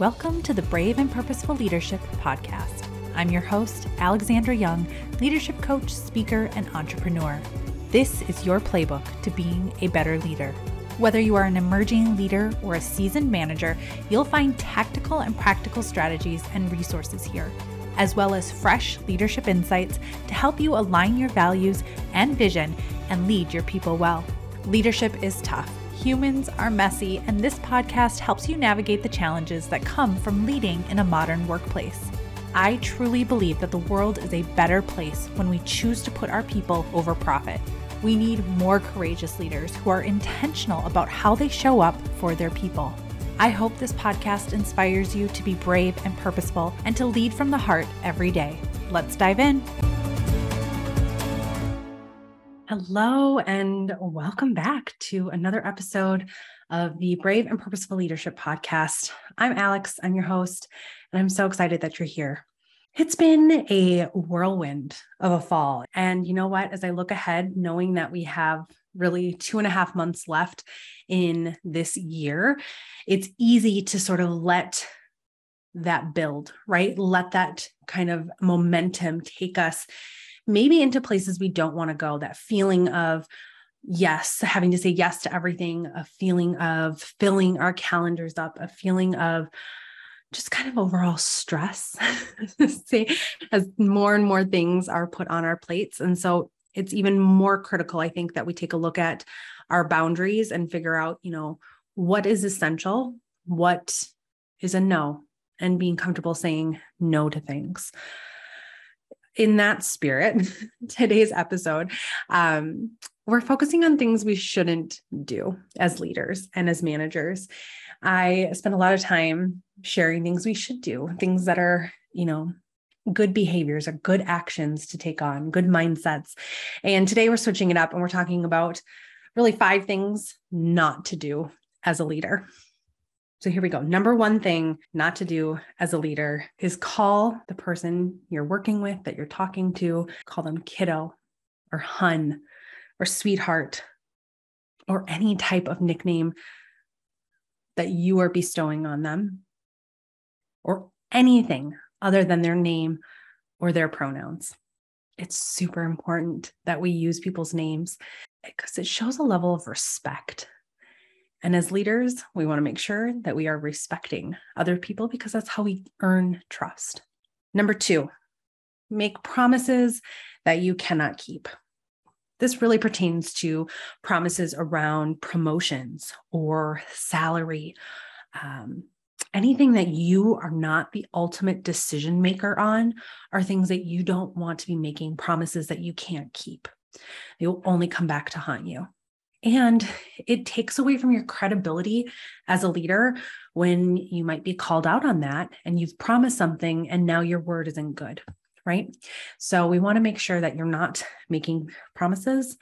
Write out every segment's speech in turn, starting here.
Welcome to the Brave and Purposeful Leadership Podcast. I'm your host, Alexandra Young, leadership coach, speaker, and entrepreneur. This is your playbook to being a better leader. Whether you are an emerging leader or a seasoned manager, you'll find tactical and practical strategies and resources here, as well as fresh leadership insights to help you align your values and vision and lead your people well. Leadership is tough Humans are messy, and this podcast helps you navigate the challenges that come from leading in a modern workplace. I truly believe that the world is a better place when we choose to put our people over profit. We need more courageous leaders who are intentional about how they show up for their people. I hope this podcast inspires you to be brave and purposeful and to lead from the heart every day. Let's dive in. Hello, and welcome back to another episode of the Brave and Purposeful Leadership Podcast. I'm Alex, I'm your host, and I'm so excited that you're here. It's been a whirlwind of a fall. And you know what? As I look ahead, knowing that we have really two and a half months left in this year, it's easy to sort of let that build, right? Let that kind of momentum take us maybe into places we don't want to go, that feeling of, yes, having to say yes to everything, a feeling of filling our calendars up, a feeling of just kind of overall stress as more and more things are put on our plates. And so it's even more critical, I think, that we take a look at our boundaries and figure out, you know, what is essential, what is a no, and being comfortable saying no to things in that spirit, today's episode, um, we're focusing on things we shouldn't do as leaders and as managers. I spend a lot of time sharing things we should do, things that are, you know, good behaviors or good actions to take on, good mindsets. And today we're switching it up and we're talking about really five things not to do as a leader. So here we go. Number one thing not to do as a leader is call the person you're working with, that you're talking to, call them kiddo or hun or sweetheart or any type of nickname that you are bestowing on them or anything other than their name or their pronouns. It's super important that we use people's names because it shows a level of respect and as leaders, we want to make sure that we are respecting other people because that's how we earn trust. Number two, make promises that you cannot keep. This really pertains to promises around promotions or salary, um, anything that you are not the ultimate decision maker on are things that you don't want to be making promises that you can't keep. They will only come back to haunt you. And it takes away from your credibility as a leader when you might be called out on that and you've promised something and now your word isn't good, right? So we want to make sure that you're not making promises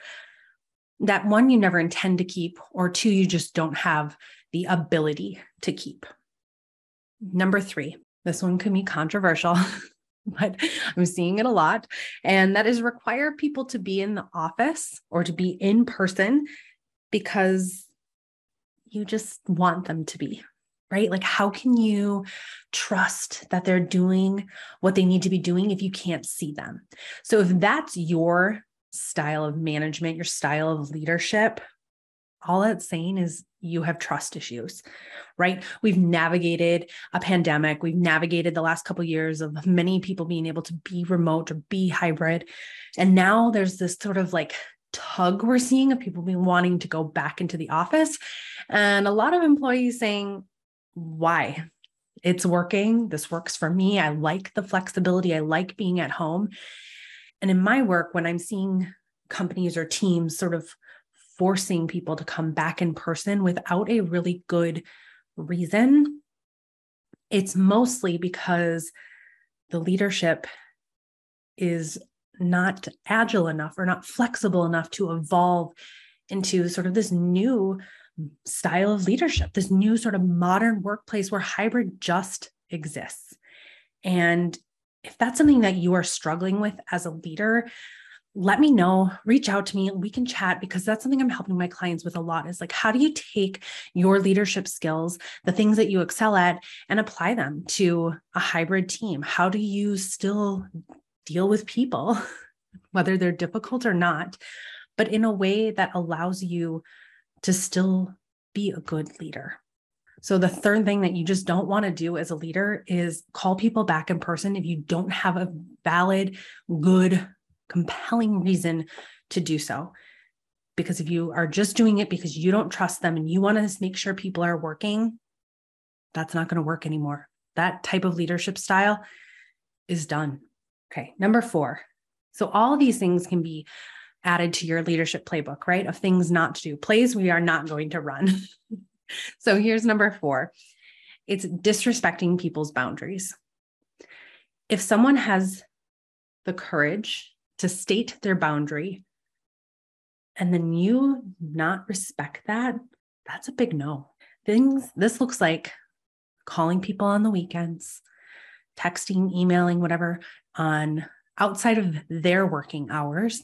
that one, you never intend to keep, or two, you just don't have the ability to keep. Number three, this one can be controversial. but I'm seeing it a lot. And that is require people to be in the office or to be in person because you just want them to be, right? Like, how can you trust that they're doing what they need to be doing if you can't see them? So, if that's your style of management, your style of leadership, all it's saying is you have trust issues right we've navigated a pandemic we've navigated the last couple of years of many people being able to be remote or be hybrid and now there's this sort of like tug we're seeing of people being wanting to go back into the office. And a lot of employees saying why? It's working. This works for me. I like the flexibility. I like being at home. And in my work when i'm seeing companies or teams sort of forcing people to come back in person without a really good reason it's mostly because the leadership is not agile enough or not flexible enough to evolve into sort of this new style of leadership, this new sort of modern workplace where hybrid just exists. And if that's something that you are struggling with as a leader, let me know, reach out to me. We can chat because that's something I'm helping my clients with a lot is like, how do you take your leadership skills, the things that you excel at, and apply them to a hybrid team? How do you still deal with people, whether they're difficult or not, but in a way that allows you to still be a good leader? So, the third thing that you just don't want to do as a leader is call people back in person if you don't have a valid, good compelling reason to do so. Because if you are just doing it because you don't trust them and you want to make sure people are working, that's not going to work anymore. That type of leadership style is done. Okay, number four. So, all these things can be added to your leadership playbook, right? Of things not to do, plays we are not going to run. so, here's number four it's disrespecting people's boundaries. If someone has the courage to state their boundary and then you not respect that, that's a big no. Things this looks like calling people on the weekends, texting, emailing, whatever on outside of their working hours,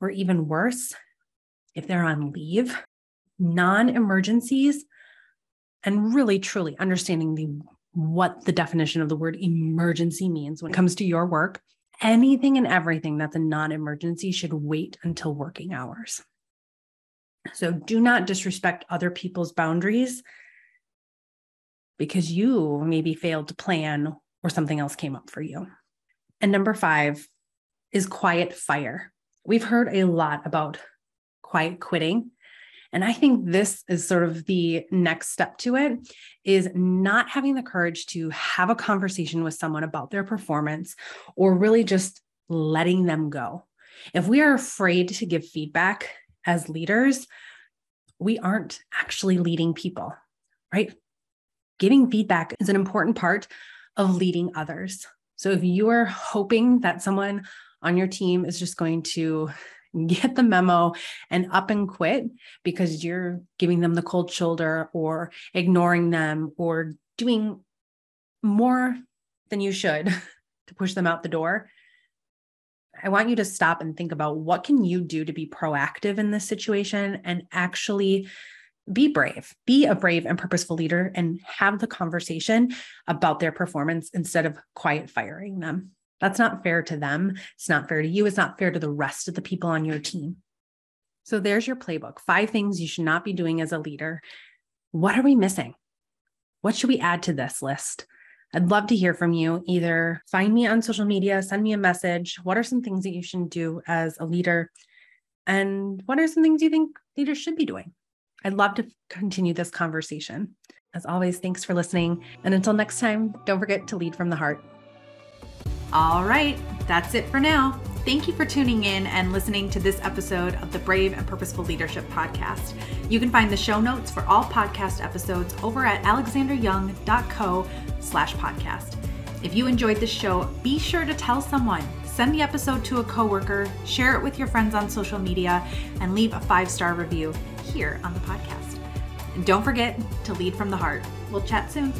or even worse, if they're on leave, non emergencies, and really truly understanding the what the definition of the word emergency means when it comes to your work anything and everything that's a non emergency should wait until working hours. So do not disrespect other people's boundaries because you maybe failed to plan or something else came up for you. And number five is quiet fire. We've heard a lot about quiet quitting and I think this is sort of the next step to it is not having the courage to have a conversation with someone about their performance or really just letting them go. If we are afraid to give feedback as leaders, we aren't actually leading people, right? Giving feedback is an important part of leading others. So if you are hoping that someone on your team is just going to get the memo and up and quit because you're giving them the cold shoulder or ignoring them or doing more than you should to push them out the door i want you to stop and think about what can you do to be proactive in this situation and actually be brave be a brave and purposeful leader and have the conversation about their performance instead of quiet firing them that's not fair to them. It's not fair to you. It's not fair to the rest of the people on your team. So there's your playbook five things you should not be doing as a leader. What are we missing? What should we add to this list? I'd love to hear from you. Either find me on social media, send me a message. What are some things that you should do as a leader? And what are some things you think leaders should be doing? I'd love to continue this conversation. As always, thanks for listening. And until next time, don't forget to lead from the heart. All right, that's it for now. Thank you for tuning in and listening to this episode of the Brave and Purposeful Leadership Podcast. You can find the show notes for all podcast episodes over at alexandrayoung.co slash podcast. If you enjoyed this show, be sure to tell someone. Send the episode to a coworker, share it with your friends on social media, and leave a five-star review here on the podcast. And don't forget to lead from the heart. We'll chat soon.